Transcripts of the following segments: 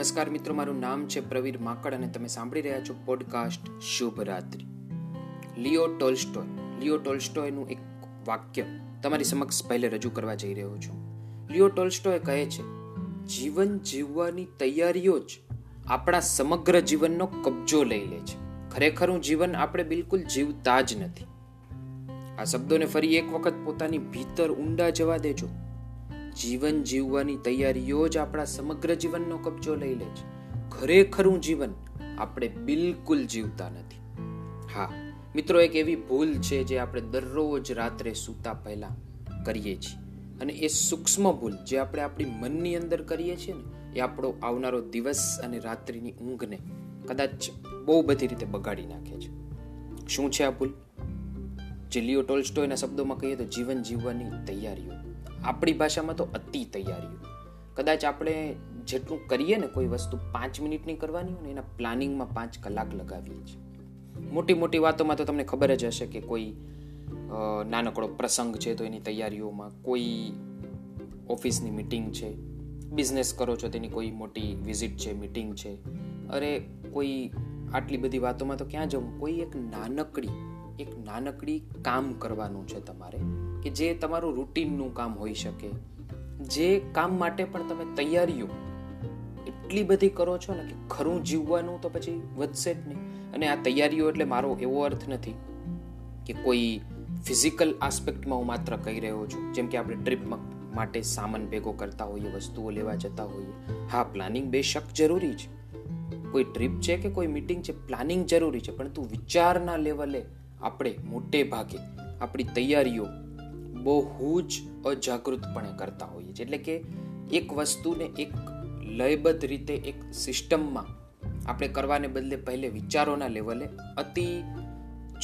નમસ્કાર મિત્રો, મારું નામ છે પ્રવીર માકડ અને તમે સાંભળી રહ્યા છો પોડકાસ્ટ શુભ રાત્રિ. લિયો ટોલ્સ્ટોય. લિયો ટોલ્સ્ટોયનું એક વાક્ય તમારી સમક્ષ પહેલે રજૂ કરવા જઈ રહ્યો છું. લિયો ટોલ્સ્ટોય કહે છે, જીવન જીવવાની તૈયારીઓ જ આપણા સમગ્ર જીવનનો કબજો લઈ લે છે. ખરેખરું જીવન આપણે બિલકુલ જીવતા જ નથી. આ શબ્દોને ફરી એક વખત પોતાની ભીતર ઊંડા જવા દેજો. જીવન જીવવાની તૈયારીઓ જ આપણા સમગ્ર જીવનનો કબજો લઈ લે છે. ખરેખરું જીવન આપણે બિલકુલ જીવતા નથી. હા, મિત્રો, એક એવી ભૂલ છે જે આપણે દરરોજ રાત્રે સૂતા પહેલા કરીએ છીએ. અને એ સૂક્ષ્મ ભૂલ જે આપણે આપણી મનની અંદર કરીએ છીએ ને, એ આપણો આવનારો દિવસ અને રાત્રિની ઊંઘને કદાચ બહુ બધી રીતે બગાડી નાખે છે. શું છે આ ભૂલ? જે લિયો ટોલ્સ્ટોયના શબ્દોમાં કહીએ તો જીવન જીવવાની તૈયારીઓ. આપણી ભાષામાં તો અતિ તૈયારીઓ. કદાચ આપણે જેટલું કરીએ ને કોઈ વસ્તુ પાંચ મિનિટની કરવાની હોય ને એના પ્લાનિંગમાં પાંચ કલાક લગાવીએ છીએ. મોટી મોટી વાતોમાં તો તમને ખબર જ હશે કે કોઈ નાનકડો પ્રસંગ છે તો એની તૈયારીઓમાં કોઈ ઓફિસની મિટિંગ છે, બિઝનેસ કરો છો તેની કોઈ મોટી વિઝિટ છે, મિટિંગ છે. અરે કોઈ આટલી બધી વાતોમાં તો ક્યાં જવું? કોઈ એક નાનકડી એક નાનકડી કામ કરવાનું છે તમારે. કે જે તમારું રૂટીનનું કામ હોઈ શકે. જે કામ માટે પણ તમે તૈયારીઓ એટલી બધી કરો છો ને કે ખરું જીવવાનું તો પછી વધશે જ નહીં. અને આ તૈયારીઓ એટલે મારો એવો અર્થ નથી કે કોઈ ફિઝિકલ આસ્પેક્ટમાં હું માત્ર કહી રહ્યો છું. જેમ કે આપણે ટ્રીપમાં માટે સામાન ભેગો કરતા હોઈએ, વસ્તુઓ લેવા જતા હોઈએ. હા, પ્લાનિંગ બેશક જરૂરી છે. કોઈ ટ્રીપ છે કે કોઈ મીટિંગ છે, પ્લાનિંગ જરૂરી છે. પરંતુ વિચારના લેવલે આપણે મોટે ભાગે આપણી તૈયારીઓ બહુ જ અજાગૃતપણે કરતા હોઈએ છીએ. એટલે કે એક વસ્તુને એક લયબદ્ધ રીતે એક સિસ્ટમમાં આપણે કરવાને બદલે પહેલે વિચારોના લેવલે અતિ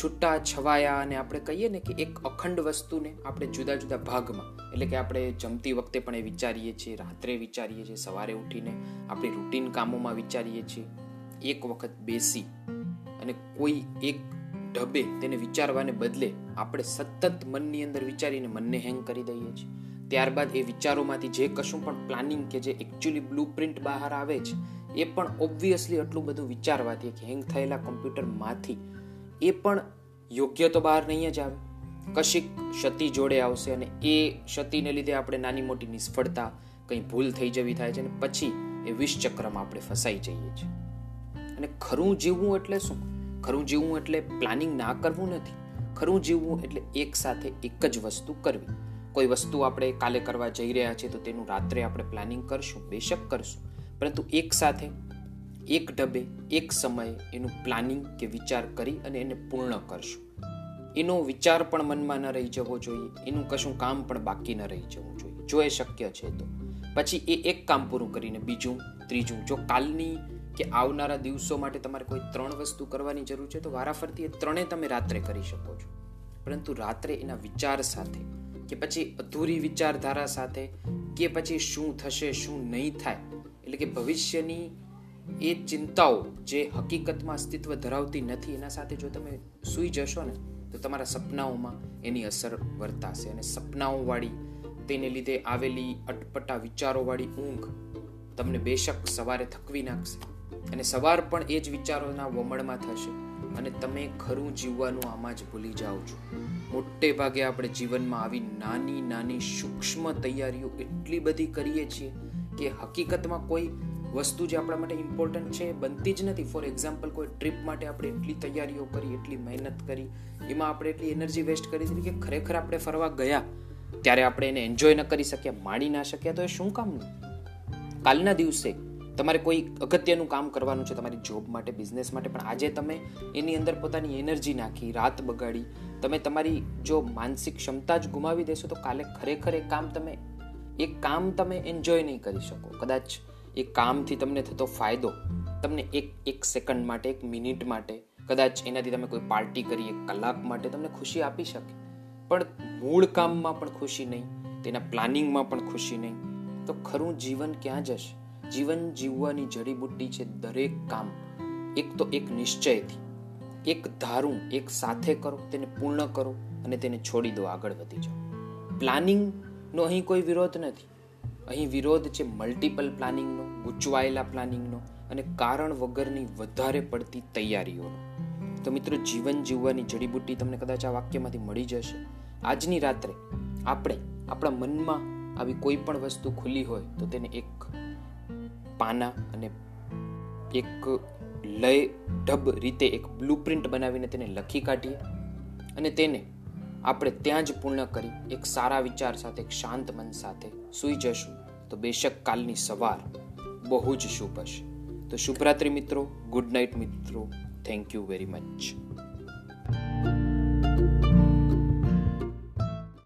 છૂટા છવાયા અને આપણે કહીએ ને કે એક અખંડ વસ્તુને આપણે જુદા જુદા ભાગમાં, એટલે કે આપણે જમતી વખતે પણ એ વિચારીએ છીએ, રાત્રે વિચારીએ છીએ, સવારે ઉઠીને આપણી રૂટીન કામોમાં વિચારીએ છીએ. એક વખત બેસી અને કોઈ એક ઢબે તેને વિચારવાને બદલે આપણે સતત મનની અંદર વિચારીને મનને હેંગ કરી દઈએ છીએ. ત્યારબાદ એ વિચારોમાંથી જે કશું પણ પ્લાનિંગ કે જે એકચ્યુઅલી બ્લુ પ્રિન્ટ બહાર આવે છે, એ પણ ઓબ્વિયસલી આટલું બધું વિચારવાથી કે હેંગ થયેલા કોમ્પ્યુટરમાંથી એ પણ યોગ્ય તો બહાર નહીં જ આવે. કશીક ક્ષતિ જોડે આવશે અને એ ક્ષતિને લીધે આપણે નાની મોટી નિષ્ફળતા કંઈ ભૂલ થઈ જવી થાય છે અને પછી એ વિષચક્રમાં આપણે ફસાઈ જઈએ છીએ. અને ખરું જીવવું એટલે શું? ખરું જીવવું એટલે પ્લાનિંગ ના કરવું નથી. ખરું જીવવું એટલે એક સાથે એક જ વસ્તુ કરવી. કોઈ વસ્તુ આપણે કાલે કરવા જઈ રહ્યા છીએ તો તેનું રાત્રે આપણે પ્લાનિંગ કરશું, બેશક કરશું. પરંતુ એક સાથે, એક ડબે એક સમયે એનું પ્લાનિંગ કે વિચાર કરી અને એને પૂર્ણ કરશું. એનો વિચાર પણ મનમાં ન રહી જવો જોઈએ, એનું કશું કામ પણ બાકી ન રહી જવું જોઈએ. જો એ શક્ય છે તો. પછી એ એક કામ પૂરું કરીને બીજું, ત્રીજું, જો કાલની કે આવનારા દિવસો માટે તમારે કોઈ ત્રણ વસ્તુ કરવાની જરૂર છે, તો વારાફરતી એ ત્રણેય તમે રાત્રે કરી શકો છો. પરંતુ રાત્રે એના વિચાર સાથે, કે પછી અધૂરી વિચારધારા સાથે, કે પછી શું થશે, શું નહીં થાય, એટલે કે ભવિષ્યની એ ચિંતાઓ જે હકીકતમાં અસ્તિત્વ ધરાવતી નથી, એના સાથે જો તમે સૂઈ જશો ને, તો તમારા સપનાઓમાં એની અસર વર્તાશે અને સપનાઓવાળી, તેને લીધે આવેલી અટપટા વિચારોવાળી ઊંઘ તમને બેશક સવારે થકવી નાખશે. અને સવાર પણ એ જ વિચારોના વમળમાં થશે. અને તમે ખરું જીવવાનું આમાં જ ભૂલી જાઓ છો. મોટે ભાગે આપણે જીવનમાં આવી નાની નાની સૂક્ષ્મ તૈયારીઓ એટલી બધી કરીએ છીએ કે હકીકતમાં કોઈ વસ્તુ જે આપણા માટે ઇમ્પોર્ટન્ટ છે બનતી જ નથી. ફોર એક્ઝામ્પલ કોઈ ટ્રીપ માટે આપણે એટલી તૈયારીઓ કરી, એટલી મહેનત કરી, એમાં આપણે એટલી એનર્જી વેસ્ટ કરી દીધી કે ખરેખર આપણે ફરવા ગયા, ત્યારે આપણે એને એન્જોય ન કરી શક્યા, માણી ના શક્યા, તો એ શું કામનું? કાલના દિવસે તમારે કોઈ અગત્યનું કામ કરવાનું છે તમારી જોબ માટે બિઝનેસ માટે, પણ આજે તમે એની અંદર પોતાની એનર્જી નાખી, રાત બગાડી, તમે તમારી જો માનસિક ક્ષમતા જ ગુમાવી દેશો, તો કાલે ખરેખર એ કામ તમે, એ કામ તમે એન્જોય નહીં કરી શકો. કદાચ એ કામથી તમને થતો ફાયદો તમને એક એક સેકન્ડ માટે, એક મિનિટ માટે, કદાચ એનાથી તમે કોઈ પાર્ટી કરી, એક કલાક માટે તમને ખુશી આપી શકે. પણ મૂળ કામમાં પણ ખુશી નહીં, તેના પ્લાનિંગમાં પણ ખુશી નહીં, તો ખરું જીવન ક્યાં જશે? જીવન જીવવાની જડીબુટ્ટી છે દરેક કામ. એક તો એક નિશ્ચયથી. એક ધારું એક સાથે કરો, તેને પૂર્ણ કરો અને તેને છોડી દો, આગળ વધી જાઓ. પ્લાનિંગનો અહીં કોઈ વિરોધ નથી. અહીં વિરોધ છે મલ્ટિપલ પ્લાનિંગનો, ગૂંચવાયેલા પ્લાનિંગનો અને કારણ વગરની વધારે પડતી તૈયારીઓનો. તો મિત્રો, જીવન જીવવાની જડીબુટ્ટી તમને કદાચ આ વાક્યમાંથી મળી જશે. આજની રાત્રે આપણે આપણા મનમાં આવી કોઈ પણ વસ્તુ ખુલ્લી હોય તો તેને એક પાના અને એક લય ઢબ રીતે એક બ્લુપ્રિન્ટ બનાવીને તેને લખી કાઢીએ અને તેને આપણે ત્યાં જ પૂર્ણ કરી એક સારા વિચાર સાથે, એક શાંત મન સાથે સૂઈ જશું. તો બેશક કાલની સવાર બહુ જ શુભ હશે. તો શુભરાત્રિ મિત્રો, ગુડ નાઇટ મિત્રો. Thank you very much.